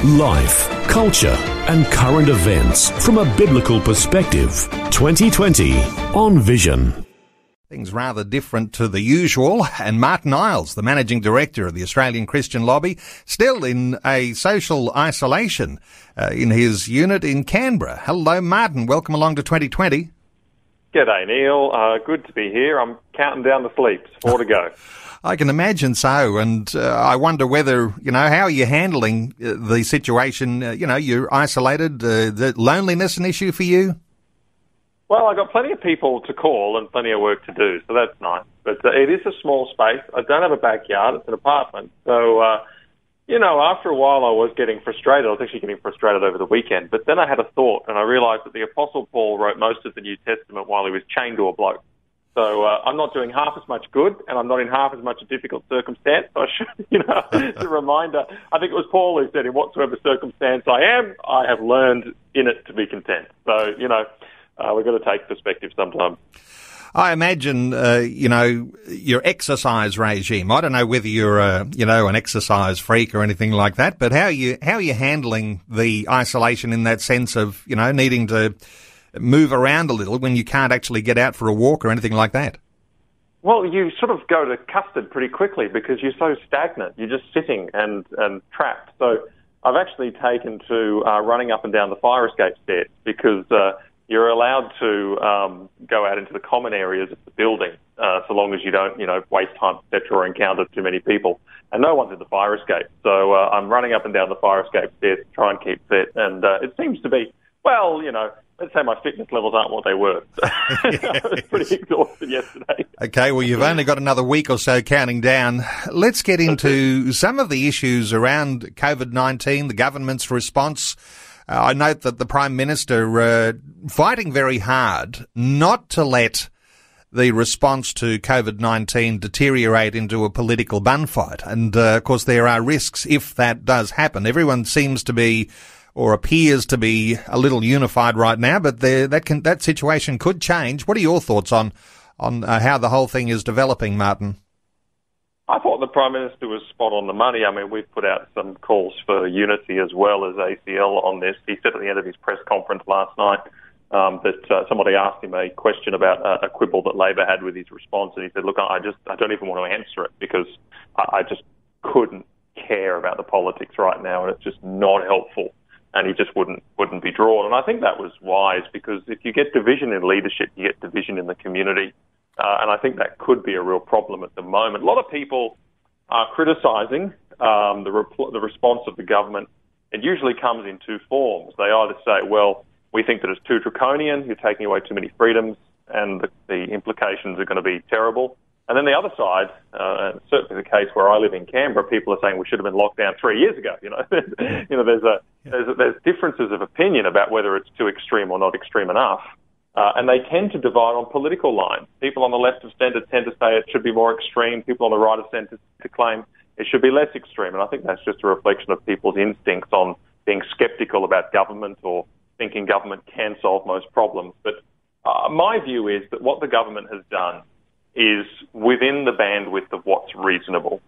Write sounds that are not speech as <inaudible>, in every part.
Life, culture, and current events from a biblical perspective. 2020 on Vision. Things rather different to the usual. And Martyn Iles, the managing director of the Australian Christian Lobby, still in a social isolation uh, in his unit in Canberra. Hello, Martyn. Welcome along to 2020. G'day, Neil. Uh, good to be here. I'm counting down the sleeps. Four to go. <laughs> I can imagine so, and uh, I wonder whether you know how are you handling uh, the situation. Uh, you know, you're isolated. Uh, the loneliness an issue for you? Well, I've got plenty of people to call and plenty of work to do, so that's nice. But uh, it is a small space. I don't have a backyard; it's an apartment. So, you know, after a while, I was getting frustrated. I was actually getting frustrated over the weekend. But then I had a thought, and I realised that the Apostle Paul wrote most of the New Testament while he was chained to a bloke. So uh, I'm not doing half as much good, and I'm not in half as much a difficult circumstance. So I should, <laughs> you know, it's a reminder. I think it was Paul who said, "In whatsoever circumstance I am, I have learned in it to be content." So you know, uh, we've got to take perspective sometimes. I imagine, uh, you know, your exercise regime. I don't know whether you're, a, you know, an exercise freak or anything like that, but how are you how are you handling the isolation in that sense of, you know, needing to move around a little when you can't actually get out for a walk or anything like that? Well, you sort of go to custard pretty quickly because you're so stagnant. You're just sitting and, and trapped. So I've actually taken to uh, running up and down the fire escape stairs because uh, you're allowed to um, go out into the common areas of the building uh, so long as you don't, you know, waste time, etc., or encounter too many people. And no one's in the fire escape. So uh, I'm running up and down the fire escape stairs to try and keep fit. And uh, it seems to be, well, you know, let's say my fitness levels aren't what they were. <laughs> <laughs> I was pretty exhausted yesterday. Okay, well, you've only got another week or so counting down. Let's get into some of the issues around COVID 19, the government's response. Uh, I note that the Prime Minister uh, fighting very hard not to let the response to COVID 19 deteriorate into a political bun fight. And uh, of course, there are risks if that does happen. Everyone seems to be or appears to be a little unified right now, but that can, that situation could change. What are your thoughts on on uh, how the whole thing is developing, Martyn? I thought the Prime Minister was spot on the money. I mean, we've put out some calls for unity as well as ACL on this. He said at the end of his press conference last night um, that uh, somebody asked him a question about a, a quibble that Labor had with his response, and he said, "Look, I just I don't even want to answer it because I, I just couldn't care about the politics right now, and it's just not helpful." And he just wouldn't wouldn't be drawn. And I think that was wise because if you get division in leadership, you get division in the community, uh, and I think that could be a real problem at the moment. A lot of people are criticising um, the the response of the government. It usually comes in two forms. They either say, "Well, we think that it's too draconian, you're taking away too many freedoms, and the, the implications are going to be terrible," And then the other side, uh, certainly the case where I live in Canberra, people are saying we should have been locked down three years ago. You know, <laughs> you know, there's a, there's a, there's differences of opinion about whether it's too extreme or not extreme enough, uh, and they tend to divide on political lines. People on the left of centre tend to say it should be more extreme. People on the right of centre to claim it should be less extreme. And I think that's just a reflection of people's instincts on being sceptical about government or thinking government can solve most problems. But uh, my view is that what the government has done is within the bandwidth of what's reasonable.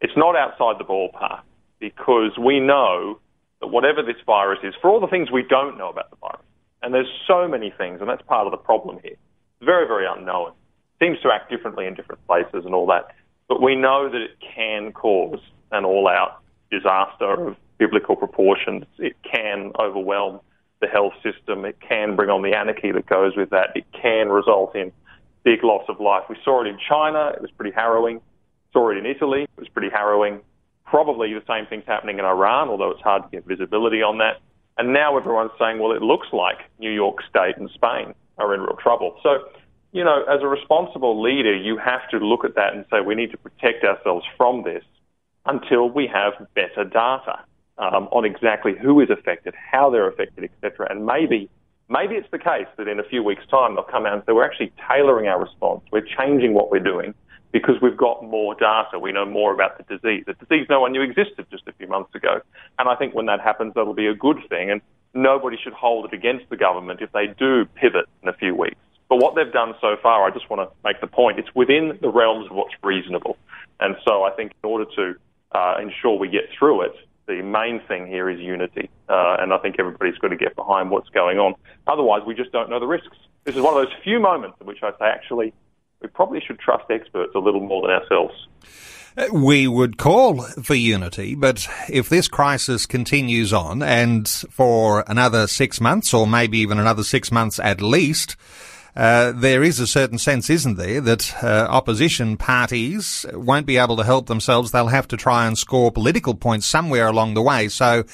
It's not outside the ballpark because we know that whatever this virus is, for all the things we don't know about the virus, and there's so many things, and that's part of the problem here, very, very unknown. Seems to act differently in different places and all that, but we know that it can cause an all-out disaster of biblical proportions. It can overwhelm the health system. It can bring on the anarchy that goes with that. It can result in big loss of life. We saw it in China. It was pretty harrowing. Saw it in Italy. It was pretty harrowing. Probably the same thing's happening in Iran, although it's hard to get visibility on that. And now everyone's saying, well, it looks like New York State and Spain are in real trouble. So, you know, as a responsible leader, you have to look at that and say we need to protect ourselves from this until we have better data um, on exactly who is affected, how they're affected, etc. And maybe maybe it's the case that in a few weeks' time they'll come out and say we're actually tailoring our response, we're changing what we're doing because we've got more data, we know more about the disease. The disease no one knew existed just a few months ago. And I think when that happens, that'll be a good thing. And nobody should hold it against the government if they do pivot in a few weeks. But what they've done so far, I just want to make the point, it's within the realms of what's reasonable. And so I think in order to uh, ensure we get through it, the main thing here is unity. Uh, and I think everybody's got to get behind what's going on. Otherwise, we just don't know the risks. This is one of those few moments in which I say, actually, we probably should trust experts a little more than ourselves. Uh, we would call for unity, but if this crisis continues on and for another six months or maybe even another six months at least, uh, there is a certain sense, isn't there, that uh, opposition parties won't be able to help themselves. They'll have to try and score political points somewhere along the way. So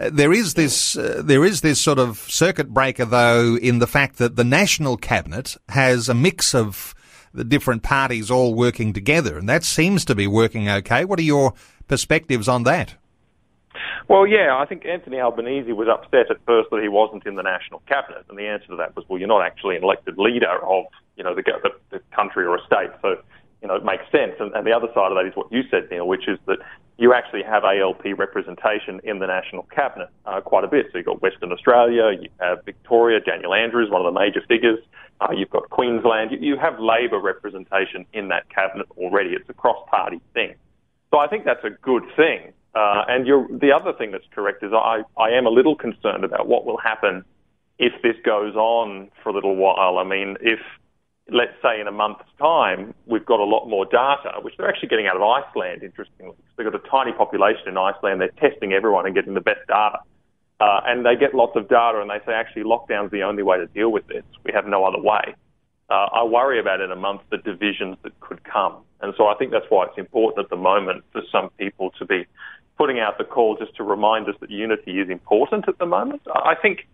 uh, there is this uh, there is this sort of circuit breaker, though, in the fact that the national cabinet has a mix of the different parties all working together, and that seems to be working okay. What are your perspectives on that? Well, yeah, I think Anthony Albanese was upset at first that he wasn't in the national cabinet, and the answer to that was, well, you're not actually an elected leader of, you know, the, the, the country or a state, so you know it makes sense. And, and the other side of that is what you said, Neil, which is that you actually have ALP representation in the national cabinet uh, quite a bit. So you've got Western Australia, you have Victoria, Daniel Andrews, one of the major figures. Uh, you've got Queensland. You, you have Labor representation in that cabinet already. It's a cross-party thing. So I think that's a good thing. Uh, and the other thing that's correct is I, I am a little concerned about what will happen if this goes on for a little while. I mean, if, let's say, in a month's time, we've got a lot more data, which they're actually getting out of Iceland, interestingly. because They've got a tiny population in Iceland. They're testing everyone and getting the best data. Uh, and they get lots of data and they say, actually, lockdown's the only way to deal with this. We have no other way. Uh, I worry about in a month the divisions that could come. And so I think that's why it's important at the moment for some people to be putting out the call just to remind us that unity is important at the moment. I think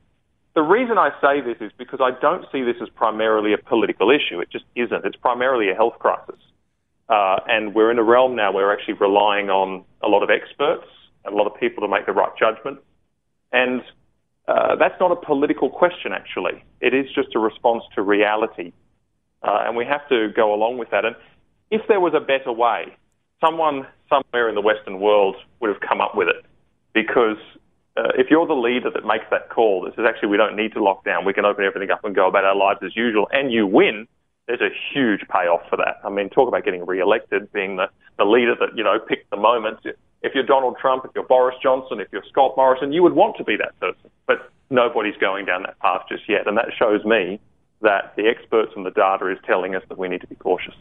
the reason I say this is because I don't see this as primarily a political issue. It just isn't. It's primarily a health crisis. Uh, and we're in a realm now where we're actually relying on a lot of experts, a lot of people to make the right judgment. And uh, that's not a political question, actually. It is just a response to reality. Uh, and we have to go along with that. And if there was a better way, someone somewhere in the Western world would have come up with it. Because uh, if you're the leader that makes that call, that says, actually, we don't need to lock down, we can open everything up and go about our lives as usual, and you win, there's a huge payoff for that. I mean, talk about getting re-elected, being the, the leader that, you know, picked the moment. If you're Donald Trump, if you're Boris Johnson, if you're Scott Morrison, you would want to be that person. But nobody's going down that path just yet. And that shows me that the experts and the data is telling us that we need to be cautious.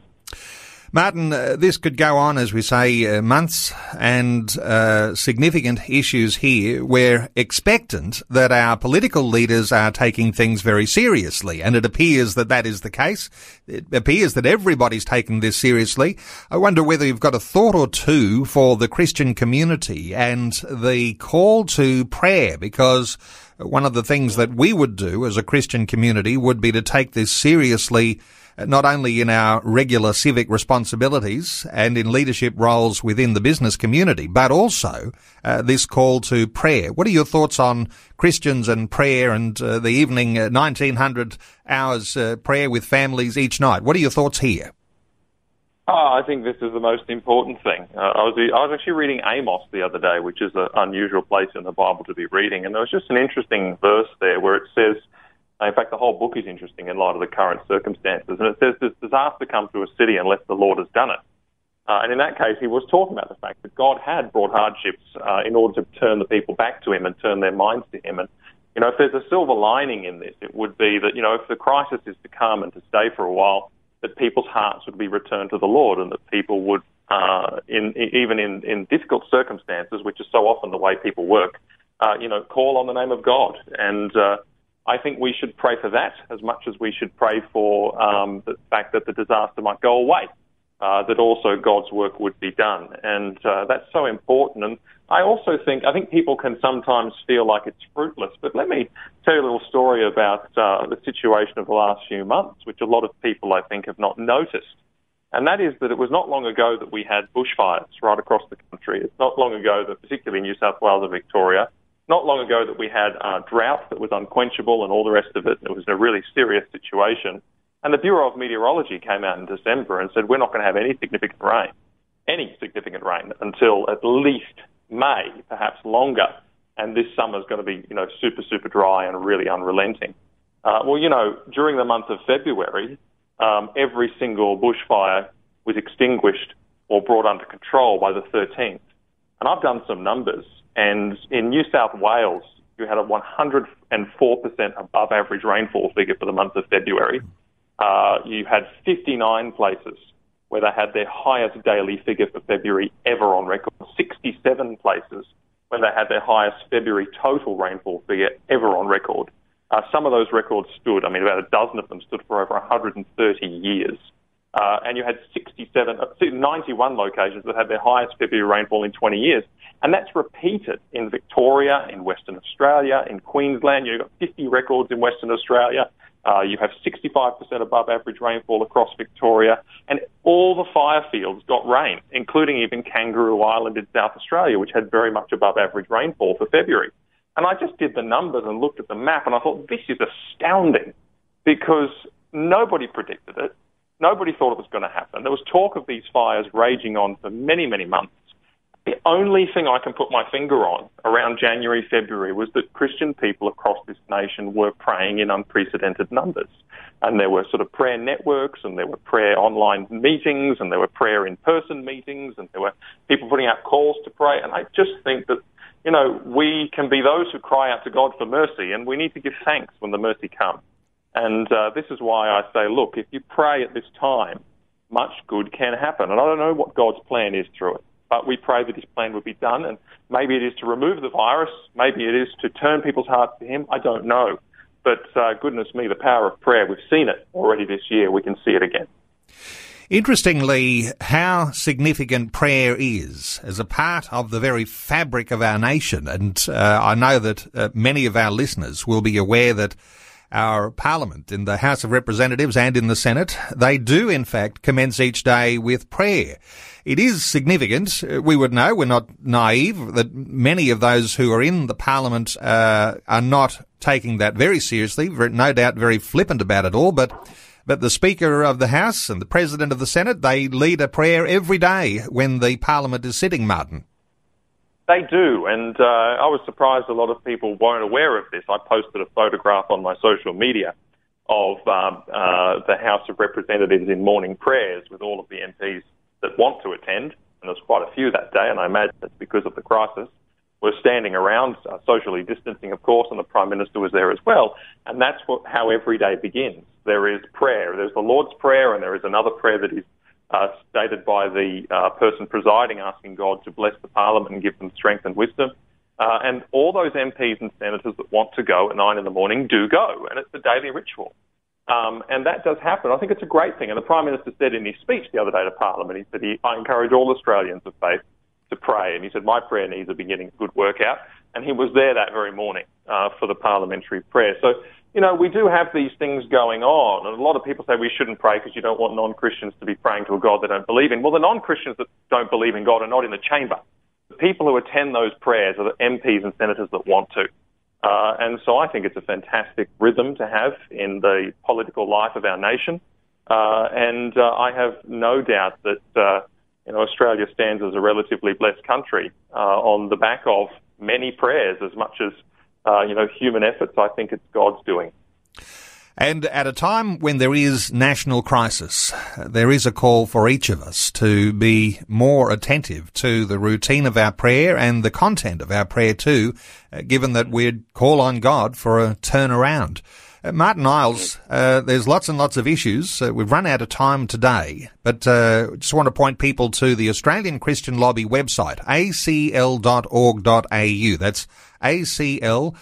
Martyn, uh, this could go on, as we say, uh, months and uh, significant issues here. We're expectant that our political leaders are taking things very seriously, and it appears that that is the case. It appears that everybody's taking this seriously. I wonder whether you've got a thought or two for the Christian community and the call to prayer, because one of the things that we would do as a Christian community would be to take this seriously not only in our regular civic responsibilities and in leadership roles within the business community, but also uh, this call to prayer. What are your thoughts on Christians and prayer and uh, the evening uh, 1900 hours uh, prayer with families each night? What are your thoughts here? Oh, I think this is the most important thing. Uh, I was I was actually reading Amos the other day, which is an unusual place in the Bible to be reading, and there was just an interesting verse there where it says, in fact, the whole book is interesting in light of the current circumstances. And it says, Does disaster come to a city unless the Lord has done it? Uh, and in that case, he was talking about the fact that God had brought hardships uh, in order to turn the people back to him and turn their minds to him. And, you know, if there's a silver lining in this, it would be that, you know, if the crisis is to come and to stay for a while, that people's hearts would be returned to the Lord and that people would, uh, in, even in, in difficult circumstances, which is so often the way people work, uh, you know, call on the name of God. And, uh, I think we should pray for that as much as we should pray for um, the fact that the disaster might go away, uh, that also God's work would be done. And uh, that's so important. And I also think, I think people can sometimes feel like it's fruitless, but let me tell you a little story about uh, the situation of the last few months, which a lot of people, I think, have not noticed. And that is that it was not long ago that we had bushfires right across the country. It's not long ago that, particularly in New South Wales and Victoria, not long ago that we had a drought that was unquenchable and all the rest of it. It was a really serious situation. And the Bureau of Meteorology came out in December and said, we're not going to have any significant rain, any significant rain until at least May, perhaps longer. And this summer is going to be, you know, super, super dry and really unrelenting. Uh, well, you know, during the month of February, um, every single bushfire was extinguished or brought under control by the 13th. And I've done some numbers, and in New South Wales, you had a 104% above average rainfall figure for the month of February. Uh, you had 59 places where they had their highest daily figure for February ever on record, 67 places where they had their highest February total rainfall figure ever on record. Uh, some of those records stood, I mean, about a dozen of them stood for over 130 years. Uh, and you had 67, uh, 91 locations that had their highest February rainfall in 20 years. And that's repeated in Victoria, in Western Australia, in Queensland. You've got 50 records in Western Australia. Uh, you have 65% above average rainfall across Victoria. And all the fire fields got rain, including even Kangaroo Island in South Australia, which had very much above average rainfall for February. And I just did the numbers and looked at the map and I thought, this is astounding because nobody predicted it. Nobody thought it was going to happen. There was talk of these fires raging on for many, many months. The only thing I can put my finger on around January, February was that Christian people across this nation were praying in unprecedented numbers. And there were sort of prayer networks and there were prayer online meetings and there were prayer in person meetings and there were people putting out calls to pray. And I just think that, you know, we can be those who cry out to God for mercy and we need to give thanks when the mercy comes. And uh, this is why I say, look, if you pray at this time, much good can happen. And I don't know what God's plan is through it, but we pray that His plan would be done. And maybe it is to remove the virus, maybe it is to turn people's hearts to Him. I don't know. But uh, goodness me, the power of prayer, we've seen it already this year. We can see it again. Interestingly, how significant prayer is as a part of the very fabric of our nation. And uh, I know that uh, many of our listeners will be aware that our parliament in the House of Representatives and in the Senate, they do in fact commence each day with prayer. It is significant. We would know, we're not naive, that many of those who are in the parliament uh, are not taking that very seriously, no doubt very flippant about it all, but but the Speaker of the House and the President of the Senate, they lead a prayer every day when the Parliament is sitting, Martyn. They do, and uh, I was surprised a lot of people weren't aware of this. I posted a photograph on my social media of um, uh, the House of Representatives in morning prayers with all of the MPs that want to attend, and there's quite a few that day, and I imagine it's because of the crisis. We're standing around, uh, socially distancing, of course, and the Prime Minister was there as well. And that's what, how every day begins. There is prayer. There's the Lord's Prayer, and there is another prayer that is uh, stated by the uh, person presiding, asking God to bless the Parliament and give them strength and wisdom. Uh, and all those MPs and senators that want to go at nine in the morning do go, and it's a daily ritual. Um, and that does happen. I think it's a great thing. And the Prime Minister said in his speech the other day to Parliament, he said, he, I encourage all Australians of faith to pray. And he said, my prayer needs are beginning a good workout. And he was there that very morning uh, for the parliamentary prayer. So you know, we do have these things going on, and a lot of people say we shouldn't pray because you don't want non-Christians to be praying to a God they don't believe in. Well, the non-Christians that don't believe in God are not in the chamber. The people who attend those prayers are the MPs and senators that want to. Uh, and so I think it's a fantastic rhythm to have in the political life of our nation. Uh, and uh, I have no doubt that uh, you know Australia stands as a relatively blessed country uh, on the back of many prayers, as much as uh, you know, human efforts. I think it's God's doing. And at a time when there is national crisis, there is a call for each of us to be more attentive to the routine of our prayer and the content of our prayer too, uh, given that we call on God for a turnaround. Uh, Martyn Iles, uh, there's lots and lots of issues. Uh, we've run out of time today, but uh, just want to point people to the Australian Christian Lobby website, acl.org.au. That's acl.org.au.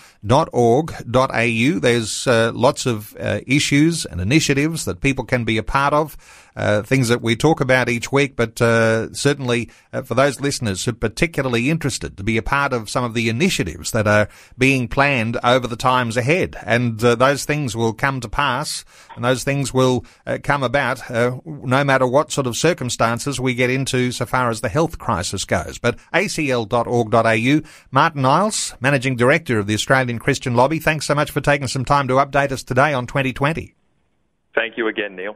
There's uh, lots of uh, issues and initiatives that people can be a part of, uh, things that we talk about each week, but uh, certainly uh, for those listeners who are particularly interested to be a part of some of the initiatives that are being planned over the times ahead. And uh, those things will come to pass and those things will come about no matter what sort of circumstances we get into so far as the health crisis goes. But acl.org.au, Martyn Iles, Managing Director of the Australian Christian Lobby. Thanks so much for taking some time to update us today on 2020. Thank you again, Neil.